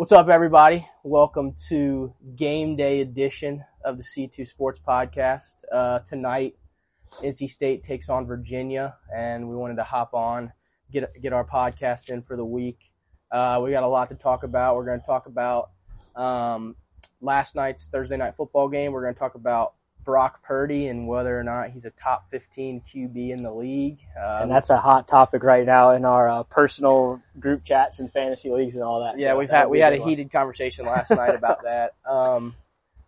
What's up, everybody? Welcome to game day edition of the C2 Sports Podcast. Uh, tonight, NC State takes on Virginia, and we wanted to hop on, get get our podcast in for the week. Uh, we got a lot to talk about. We're going to talk about um, last night's Thursday night football game. We're going to talk about Brock Purdy and whether or not he's a top 15 QB in the league. Uh, and that's a hot topic right now in our uh, personal group chats and fantasy leagues and all that. Yeah, so we've had we had a one. heated conversation last night about that. Um,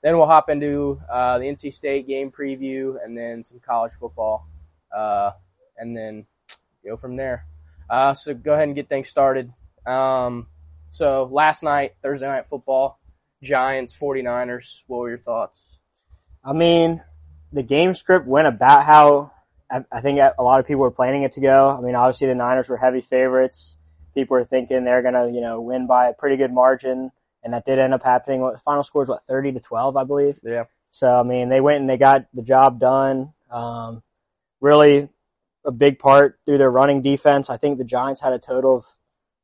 then we'll hop into uh, the NC State game preview and then some college football, uh, and then go from there. Uh, so go ahead and get things started. Um, so last night, Thursday night football, Giants, 49ers. What were your thoughts? I mean, the game script went about how I, I think a lot of people were planning it to go. I mean, obviously the Niners were heavy favorites. People were thinking they're gonna, you know, win by a pretty good margin, and that did end up happening. What final score is what thirty to twelve, I believe. Yeah. So I mean, they went and they got the job done. Um, really, a big part through their running defense. I think the Giants had a total of,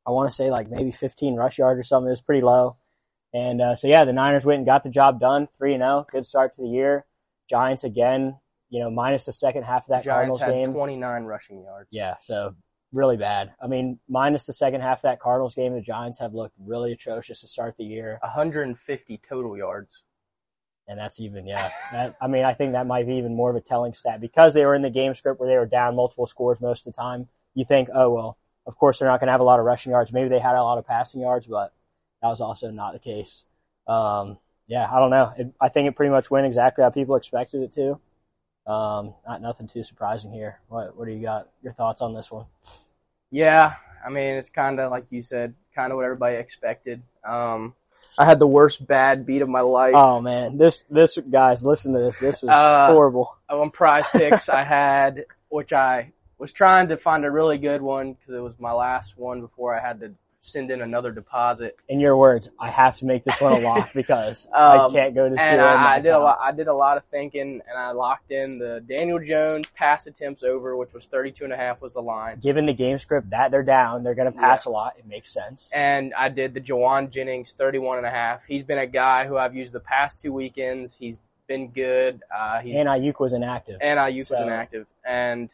I want to say like maybe 15 rush yards or something. It was pretty low. And uh, so yeah, the Niners went and got the job done, three and zero, oh. good start to the year. Giants again, you know, minus the second half of that Giants Cardinals had game. 29 rushing yards. Yeah, so really bad. I mean, minus the second half of that Cardinals game, the Giants have looked really atrocious to start the year. 150 total yards. And that's even, yeah. That, I mean, I think that might be even more of a telling stat because they were in the game script where they were down multiple scores most of the time. You think, oh well, of course they're not going to have a lot of rushing yards. Maybe they had a lot of passing yards, but that was also not the case. Um, yeah, I don't know. It, I think it pretty much went exactly how people expected it to. Um, not nothing too surprising here. What what do you got? Your thoughts on this one? Yeah, I mean it's kind of like you said, kind of what everybody expected. Um, I had the worst bad beat of my life. Oh man, this this guys, listen to this. This is uh, horrible. On Prize Picks, I had which I was trying to find a really good one because it was my last one before I had to send in another deposit. In your words, I have to make this one a lock because um, I can't go to And I, I did a lot. I did a lot of thinking, and I locked in the Daniel Jones pass attempts over, which was 32 and a half was the line. Given the game script that they're down, they're going to pass yeah. a lot. It makes sense. And I did the Jauan Jennings 31 and a half. He's been a guy who I've used the past two weekends. He's been good. Uh, he's, and Aiyuk was inactive. And Aiyuk so. was inactive. And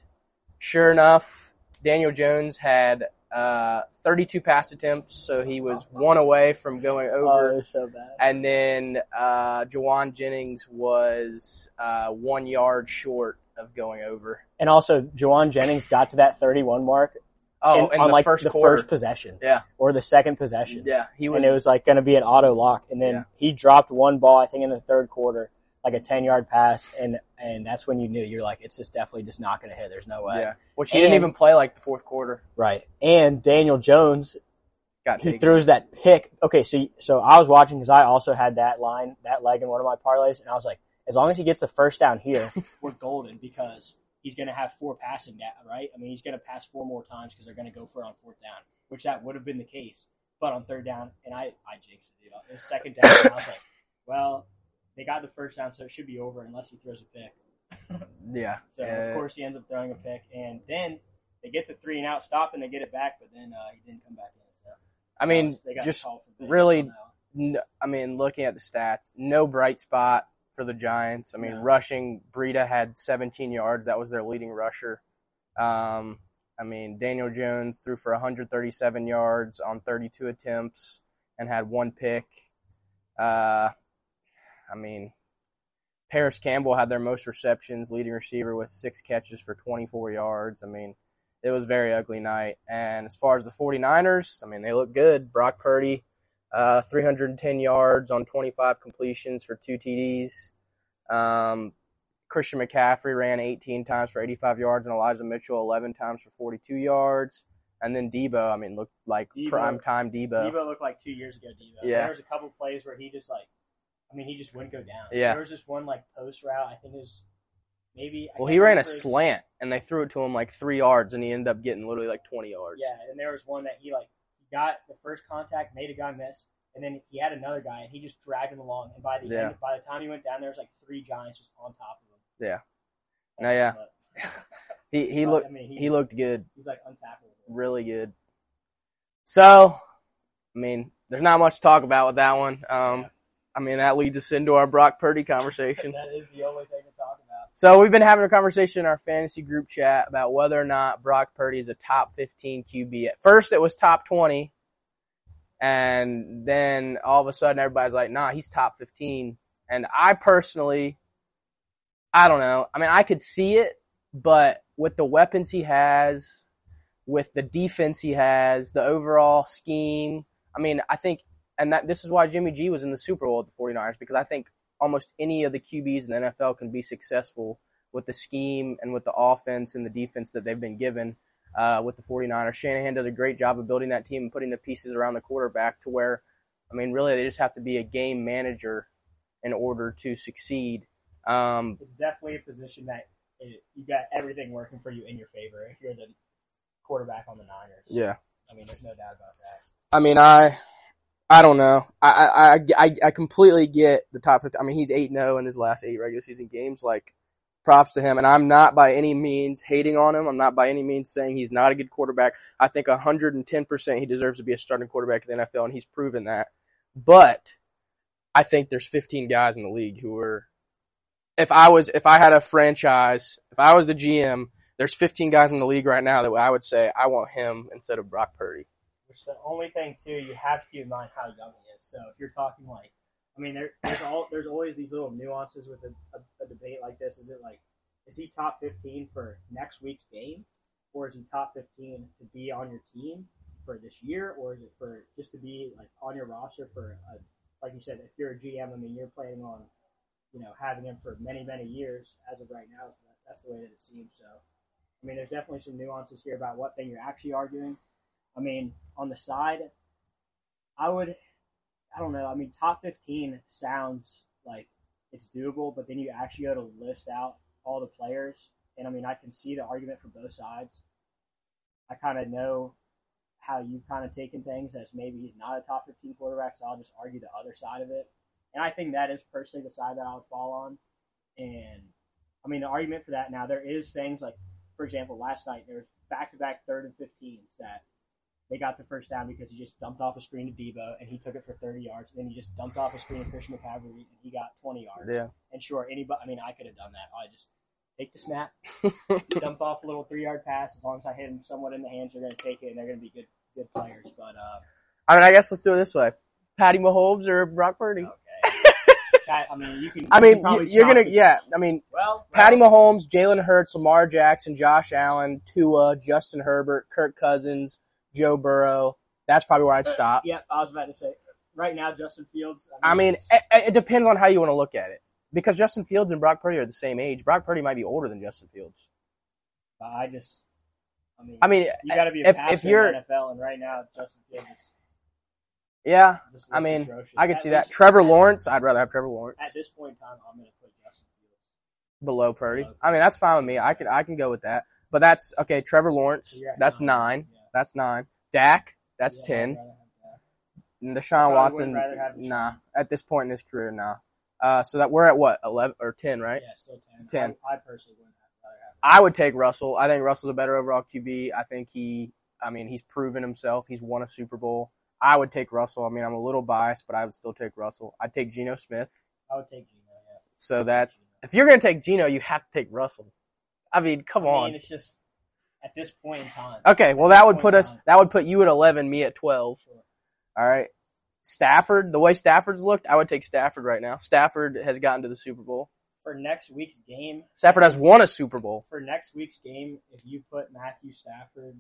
sure enough, Daniel Jones had uh, 32 pass attempts, so he was one away from going oh, over. Oh, so bad. And then uh, Jauan Jennings was uh, one yard short of going over. And also, Jauan Jennings got to that 31 mark. Oh, in, on the like first the quarter. first possession, yeah, or the second possession, yeah. He was, and it was like going to be an auto lock, and then yeah. he dropped one ball, I think, in the third quarter, like a 10 yard pass and and that's when you knew you're like it's just definitely just not going to hit. There's no way. Yeah. Which he and, didn't even play like the fourth quarter. Right. And daniel jones Got he throws that pick. Okay so so i was watching because i also had that line that leg in one of my parlays and i was like as long as he gets the first down here we're golden because he's going to have four passing that right? I mean he's going to pass four more times because they're going to go for it on fourth down which that would have been the case. But on third down and i i jinxed it dude. it was second down and i was like well they got the first down, so it should be over unless he throws a pick. yeah. So uh, of course he ends up throwing a pick, and then they get the three and out stop, and they get it back, but then uh, he didn't come back in. So I mean, just really, no, I mean, looking at the stats, no bright spot for the Giants. I mean, no. rushing, Breida had 17 yards. That was their leading rusher. Um, I mean, Daniel Jones threw for 137 yards on 32 attempts and had one pick. Uh, I mean, Parris Campbell had their most receptions, leading receiver with six catches for 24 yards. I mean, it was a very ugly night. And as far as the 49ers, I mean, they look good. Brock Purdy, uh, 310 yards on 25 completions for two TDs. Um, Christian McCaffrey ran 18 times for 85 yards, and Elijah Mitchell 11 times for 42 yards. And then Deebo, I mean, looked like Deebo, prime time Deebo. Deebo looked like two years ago. Deebo. Yeah. There was a couple plays where he just like I mean, he just wouldn't go down. Yeah. There was this one like post route. I think it was maybe. I well, he ran a slant, and they threw it to him like three yards, and he ended up getting literally like twenty yards. Yeah, and there was one that he like got the first contact, made a guy miss, and then he had another guy, and he just dragged him along. And by the yeah. end, by the time he went down, there was like three giants just on top of him. Yeah. No, yeah. he he looked I mean, he, he looked good. He's like untappable. Really good. So, I mean, there's not much to talk about with that one. Um, I mean, that leads us into our Brock Purdy conversation. that is the only thing to talk about. So we've been having a conversation in our fantasy group chat about whether or not Brock Purdy is a top 15 QB. At first it was top 20. And then all of a sudden everybody's like, nah, he's top 15. And I personally, I don't know. I mean, I could see it, but with the weapons he has, with the defense he has, the overall scheme, I mean, I think, and that this is why Jimmy G was in the Super Bowl at the 49ers because I think almost any of the QBs in the NFL can be successful with the scheme and with the offense and the defense that they've been given uh, with the 49ers. Shanahan does a great job of building that team and putting the pieces around the quarterback to where, I mean, really they just have to be a game manager in order to succeed. Um, it's definitely a position that it, you got everything working for you in your favor if you're the quarterback on the Niners. Yeah. I mean, there's no doubt about that. I mean, I, I don't know. I, I, I, I completely get the top 50. I mean, he's 8-0 in his last eight regular season games. Like, props to him. And I'm not by any means hating on him. I'm not by any means saying he's not a good quarterback. I think 110% he deserves to be a starting quarterback in the NFL, and he's proven that. But I think there's 15 guys in the league who are, if I was, if I had a franchise, if I was the GM, there's 15 guys in the league right now that I would say I want him instead of Brock Purdy. Which the only thing too, you have to keep in mind how young he is. So if you're talking like, I mean, there, there's all there's always these little nuances with a, a, a debate like this. Is it like, is he top 15 for next week's game, or is he top 15 to be on your team for this year, or is it for just to be like on your roster for a, like you said, if you're a GM, I mean, you're planning on, you know, having him for many many years as of right now. So that, that's the way that it seems. So, I mean, there's definitely some nuances here about what thing you're actually arguing. I mean, on the side, I would, I don't know. I mean, top 15 sounds like it's doable, but then you actually go to list out all the players, and I mean, I can see the argument for both sides. I kind of know how you've kind of taken things as maybe he's not a top 15 quarterback, so I'll just argue the other side of it. And I think that is personally the side that I would fall on. And I mean, the argument for that now, there is things like, for example, last night there was back to back third and 15s that they got the first down because he just dumped off a screen to Deebo and he took it for 30 yards. And then he just dumped off a screen to Christian McCaffrey and he got 20 yards. Yeah. And sure, anybody, I mean, I could have done that. I just take the snap, dump off a little three yard pass. As long as I hit him somewhat in the hands, they're going to take it and they're going to be good, good players. But, uh, I mean, I guess let's do it this way: Patty Mahomes or Brock Purdy. okay. I mean, you can. I mean, can you're gonna, yeah. I mean, Well, Patty well, Mahomes, Jalen Hurts, Lamar Jackson, Josh Allen, Tua, Justin Herbert, Kirk Cousins, Joe Burrow. That's probably where I'd uh, stop. Yeah, I was about to say. Right now, Justin Fields. I mean, it, it depends on how you want to look at it. Because Justin Fields and Brock Purdy are the same age. Brock Purdy might be older than Justin Fields. I just. I mean, I mean, you got to be a if- if you're- in the NFL, and right now, Justin Fields is yeah, just I mean, atrocious. I could At see that. Trevor Lawrence, I'd rather have Trevor Lawrence At this point in time, I'm going to put Justin Fields. below Purdy. Below I mean, that's fine with me. I can I can go with that. But that's okay. Trevor Lawrence, So that's nine. Yeah. That's nine. Dak, that's Yeah, ten. I'd rather have that. And Deshaun Watson, would rather have Deshaun. nah. At this point in his career, nah. Uh, so that we're at what eleven or ten, right? Yeah, still 10. 10. I, I personally wouldn't have rather have I would take Russell. I think Russell's a better overall QB. I think he, I mean, he's proven himself. He's won a Super Bowl. I would take Russell. I mean, I'm a little biased, but I would still take Russell. I'd take Geno Smith. I would take Geno, yeah. So that's if you're gonna take Geno, you have to take Russell. I mean, come I on. mean, it's just at this point in time. Okay, well that would put us. on. That would put you at 11, me at 12. Sure. All right. Stafford, the way Stafford's looked, I would take Stafford right now. Stafford has gotten to the Super Bowl. For next week's game, Stafford has won a Super Bowl. for next week's game, if you put Matthew Stafford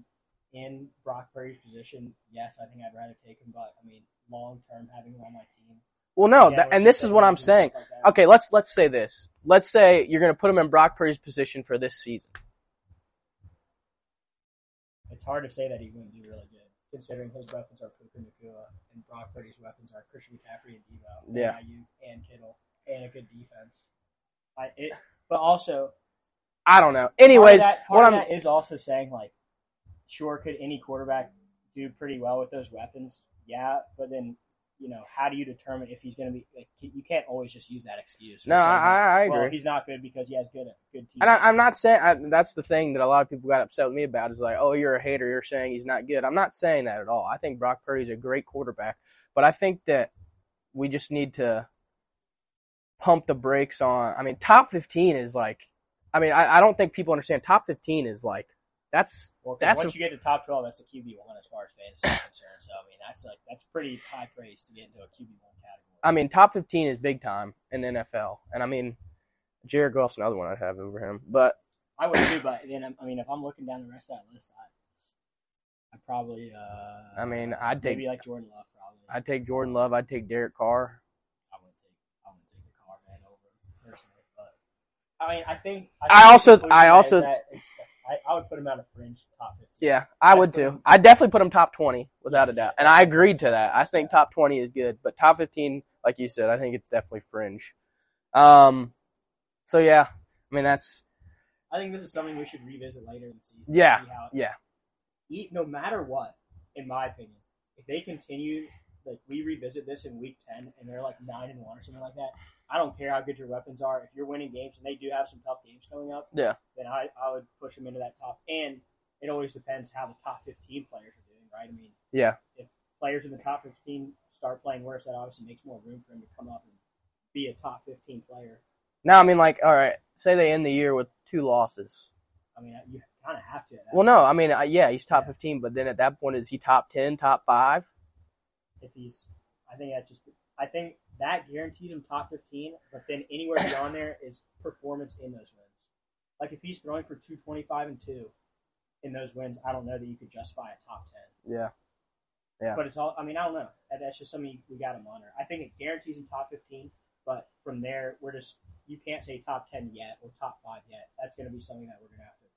in Brock Purdy's position, yes, I think I'd rather take him. But I mean, long term, having him on my team. Well, no, Yeah, that, and this is what I'm saying. like. Okay, let's let's say this. Let's say you're going to put him in Brock Purdy's position for this season. It's hard to say that he wouldn't do really good, considering his weapons are Puka Nacua and Brock Purdy's weapons are Christian McCaffrey and Deebo, Yeah. and Aiyuk and Kittle, and a good defense. I, it, but also, I don't know. part Anyways, that, part what I'm that is also saying like, sure, could any quarterback do pretty well with those weapons? Yeah, but then you know, how do you determine if he's going to be? Like, you can't always just use that excuse. no, saying, I, I I well, agree. he's not good because he has good good team. And I, I'm not saying I, that's the thing that a lot of people got upset with me about is like, oh, you're a hater. You're saying he's not good. I'm not saying that at all. I think Brock Purdy's a great quarterback, but I think that we just need to pump the brakes on. I mean, top 15 is like, I mean, I, I don't think people understand top 15 is like, that's, Well, That's once a- you get to top twelve, that's a QB one as far as fantasy is concerned. So I mean, that's like that's pretty high praise to get into a QB one category. I mean, top 15 is big time in the NFL. And I mean, Jared Goff's another one I'd have over him. But I would too, but then I mean, if I'm looking down the rest of that list, I, I probably, uh, I mean, I'd take, maybe like Jordan Love, probably. I'd take Jordan Love. I'd take Derek Carr. I wouldn't take, I wouldn't take the man over personally, but I mean, I think. I think the also- I also- that I, I would put him at a fringe top. Yeah, I would I'd put too. him- I'd definitely put him top 20 without a doubt. And I agreed to that. I think top 20 is good, but top 15, like you said, I think it's definitely fringe. Um, so yeah, I mean, that's, I think this is something we should revisit later in the season. Yeah. Yeah, eat no matter what, in my opinion, if they continue like we revisit this in week ten and they're like nine and one or something like that, I don't care how good your weapons are. If you're winning games and they do have some tough games coming up, Yeah. then I, I would push them into that top. And it always depends how the top fifteen players are doing, right? I mean, yeah, if players in the top fifteen start playing worse, that obviously makes more room for him to come up and be a top fifteen player. Now, I mean, like, all right, say they end the year with two losses. I mean, you kind of have to. at that Well, no, I mean, uh, yeah, he's top Yeah. 15, but then at that point, is he top 10, top five? if he's I think that just I think that guarantees him top fifteen, but then anywhere beyond there is performance in those wins. Like if he's throwing for two twenty five and two in those wins, I don't know that you could justify a top ten. Yeah. Yeah. But it's all I mean, I don't know. That's just something we got to monitor. I think it guarantees him top fifteen, but from there we're just you can't say top ten yet or top five yet. That's gonna be something that we're gonna have to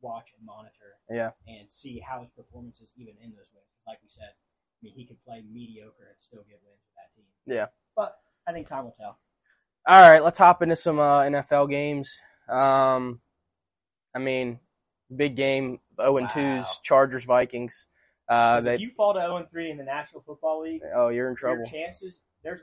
watch and monitor Yeah. and see how his performance is even in those wins. like we said, I mean, he could play mediocre and still get wins with that team. Yeah. But I think time will tell. All right, let's hop into some uh, NFL games. Um, I mean, big game, 0 and 2s, Wow. Chargers, Vikings. Uh, they, if you fall to 0 and 3 in the National Football League, oh, you're in trouble. your chances there's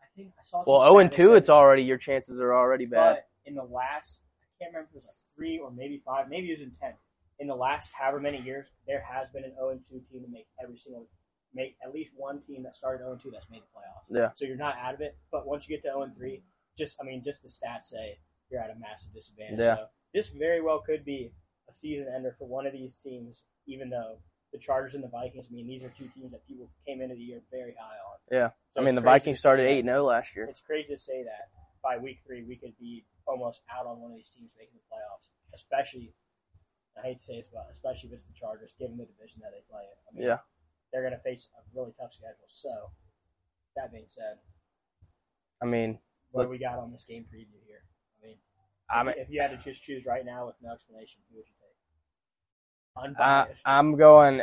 I think I saw. Well, 0 and 2, it's already your chances are already bad. But in the last, I can't remember if it was like three or maybe five, maybe it was in ten. In the last however many years, there has been an 0 and 2 team to make every single make at least one team that started 0 and 2 that's made the playoffs. Yeah. So you're not out of it, but once you get to 0 and 3, just I mean, just the stats say you're at a massive disadvantage. Yeah. So this very well could be a season ender for one of these teams, even though the Chargers and the Vikings. I mean, these are two teams that people came into the year very high on. Yeah. So I mean, the Vikings started say 8 0 last year. it's crazy to say that by week three we could be almost out on one of these teams making the playoffs. Especially, I hate to say this, but especially if it's the Chargers, given the division that they play in. I mean, Yeah. They're going to face a really tough schedule. So, that being said, I mean, what Look- do we got on this game preview here? I mean, I'm, if, you, had to just choose right now with no explanation, who would you take? I, Unbiased. I'm going,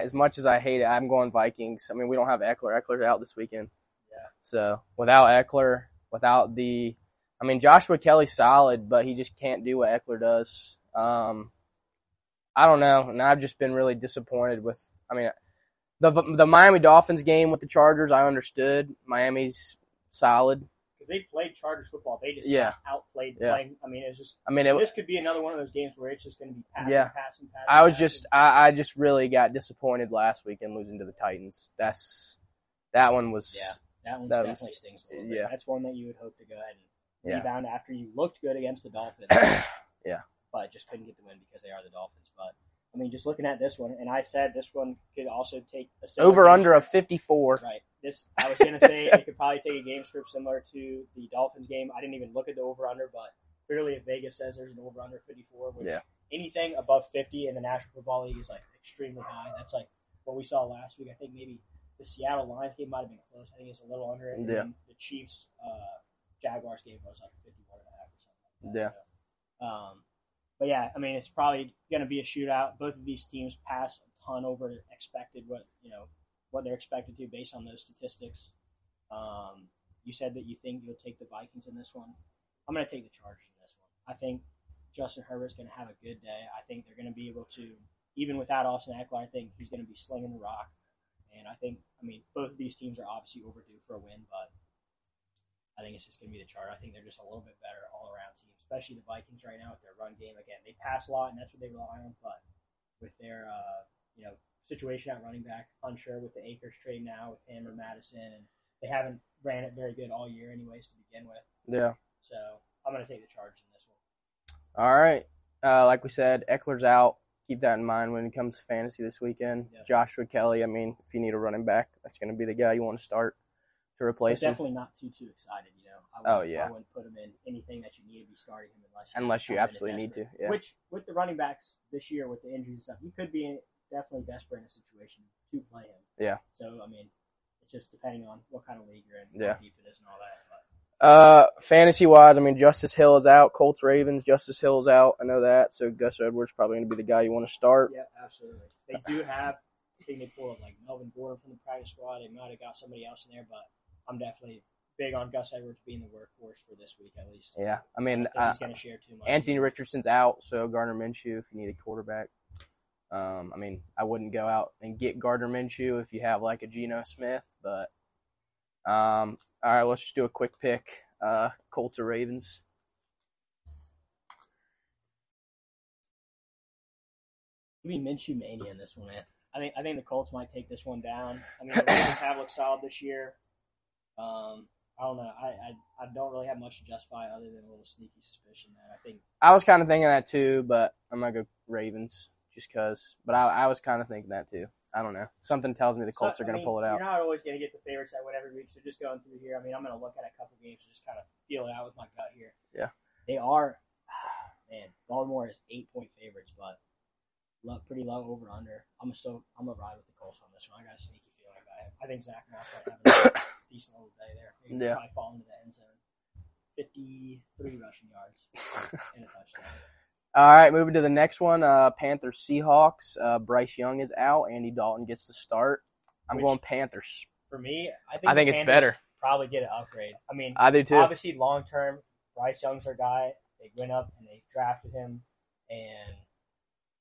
as much as I hate it, I'm going Vikings. I mean, we don't have Ekeler. Ekeler's out this weekend. Yeah. So without Ekeler, without the, I mean, Joshua Kelley's solid, but he just can't do what Ekeler does. Um, I don't know, and I've just been really disappointed with. I mean, the the Miami Dolphins game with the Chargers, I understood. Miami's solid. Because they played Chargers football. They just Yeah. outplayed Yeah. playing. I mean, it's just I mean, it, this could be another one of those games where it's just going to be passing, Yeah. passing, passing. I was passing. just, I, I just really got disappointed last week in losing to the Titans. That's that one was. Yeah. That one That was- definitely stings a little bit. yeah. That's one that you would hope to go ahead and Yeah. rebound after you looked good against the Dolphins. Yeah. But just couldn't get the win because they are the Dolphins. But I mean, just looking at this one, and I said this one could also take a Over under a script. 54. Right. This I was gonna say it could probably take a game script similar to the Dolphins game. I didn't even look at the over under, but clearly if Vegas says there's an over under 54, which Yeah. anything above 50 in the National Football League is like extremely high. That's like what we saw last week. I think maybe the Seattle Lions game might have been close. I think it's a little under it. And Yeah. the Chiefs uh, Jaguars game was like 51 and or something. Like that. So, um, but yeah, I mean, it's probably going to be a shootout. Both of these teams pass a ton over expected what you know what they're expected to based on those statistics. Um, you said that you think you'll take the Vikings in this one. I'm going to take the Chargers in this one. I think Justin Herbert's going to have a good day. I think they're going to be able to, even without Austin Ekeler, I think he's going to be slinging the rock. And I think, I mean, both of these teams are obviously overdue for a win, but I think it's just going to be the Chargers. I think they're just a little bit better all around team, especially the Vikings right now with their run game. Again, they pass a lot, and that's what they rely on. But with their, uh, you know, situation at running back, unsure with the Akers trade now with him or Mattison, and they haven't ran it very good all year, anyways, to begin with. Yeah. So I'm going to take the charge in this one. All right. Uh, like we said, Ekeler's out. Keep that in mind when it comes to fantasy this weekend. Yeah. Joshua Kelley. I mean, if you need a running back, that's going to be the guy you want to start to But replace him. definitely not too too excited, you know. I Oh, wouldn't- yeah. I wouldn't put him in anything that you need to be starting him unless you're Unless you absolutely need to. Yeah. Which with the running backs this year with the injuries and stuff, you could be in, definitely desperate in a situation to play him. Yeah. So I mean, it's just depending on what kind of league you're in, Yeah. how deep it is, and all that. But Uh, fantasy wise, I mean, Justice Hill is out. Colts Ravens. Justice Hill's out. I know that. So Gus Edwards probably going to be the guy you want to start. yeah, absolutely. They do have. I think they pulled like Melvin Gordon from the practice squad. They might have got somebody else in there, but I'm definitely big on Gus Edwards being the workhorse for this week at least. Yeah. I I mean, think uh, he's going to share too much. Anthony Richardson's out, so Gardner Minshew if you need a quarterback. Um, I mean, I wouldn't go out and get Gardner Minshew if you have like a Geno Smith, but um, all right, let's just do a quick pick. Uh, Colts or Ravens? Give me Minshew mania in this one, man. I think I think the Colts might take this one down. I mean, the Ravens have looked solid this year. Um, I don't know. I, I I don't really have much to justify other than a little sneaky suspicion that I think. I was kind of thinking that too, but I'm gonna go Ravens just cause. But I, I was kind of thinking that too. I don't know. Something tells me the Colts So, are I gonna mean, pull it out. You're not always going to get the favorites that win every week, so just going through here. I mean, I'm going to look at a couple games and just kind of feel it out with my gut here. Yeah. They are, man. Baltimore is eight point favorites, but look pretty low over under. I'm gonna still I'm gonna ride with the Colts on this one. I got a sneaky feeling about it. I think Zack Moss might have a decent little day there. Maybe Yeah. Probably fall into the end zone. 53 rushing yards and a touchdown. All right, moving to the next one. Uh, Panthers Seahawks. Uh, Bryce Young is out. Andy Dalton gets to start. I'm Which- going Panthers. For me, I think I think the it's better. Probably get an upgrade. I mean, I do too. obviously long term, Bryce Young's our guy. They went up and they drafted him, and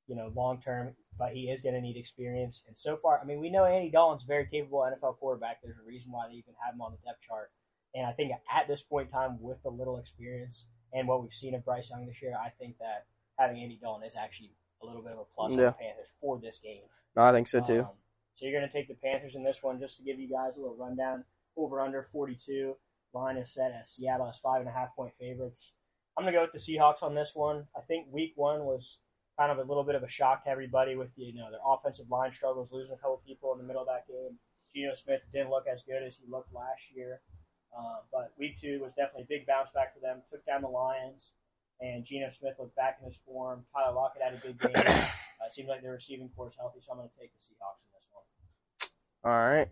you know long term, but he is going to need experience. And so far, I mean, we know Andy Dalton's a very capable NFL quarterback. There's a reason why they even have him on the depth chart. And I think at this point in time, with the little experience and what we've seen of Bryce Young this year, I think that having Andy Dalton is actually a little bit of a plus on Yeah. the Panthers for this game. No, I think so too. Um, so you're going to take the Panthers in this one just to give you guys a little rundown. Over under 42. Line is set at Seattle as five and a half point favorites. I'm going to go with the Seahawks on this one. I think week one was kind of a little bit of a shock to everybody with you know their offensive line struggles, losing a couple people in the middle of that game. Geno Smith didn't look as good as he looked last year. Uh, but week two was definitely a big bounce back for them. Took down the Lions, and Geno Smith looked back in his form. Tyler Lockett had a good game. Uh, like their receiving core is healthy, so I'm going to take the Seahawks in this one. All right.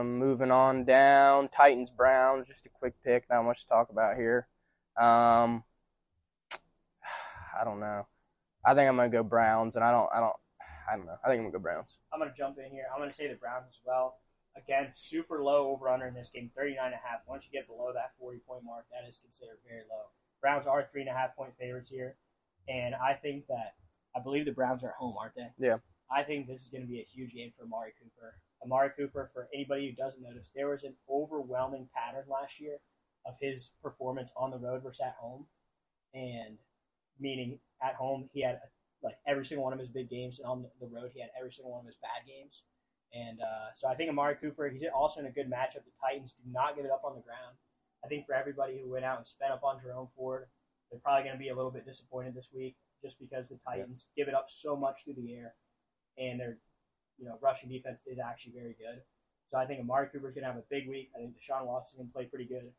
Um, moving on down, Titans Browns. Just a quick pick. Not much to talk about here. Um, I don't know. I think I'm gonna go Browns, and I don't. I don't. I don't know. I think I'm gonna go Browns. I'm going to jump in here. I'm going to say the Browns as well. Again, super low over under in this game, 39 and a half. Once you get below that 40 point mark, that is considered very low. Browns are three and a half point favorites here, and I think that I believe the Browns are at home, aren't they? Yeah. I think this is going to be a huge game for Amari Cooper. Amari Cooper, for anybody who doesn't notice, there was an overwhelming pattern last year of his performance on the road versus at home, and meaning at home he had like every single one of his big games, and on the road he had every single one of his bad games. And uh, so I think Amari Cooper, he's also in a good matchup. The Titans do not give it up on the ground. I think for everybody who went out and spent up on Jerome Ford, they're probably going to be a little bit disappointed this week just because the Titans give it up so much through the air, and their you know rushing defense is actually very good. So I think Amari Cooper's going to have a big week. I think Deshaun Watson's going to play pretty good.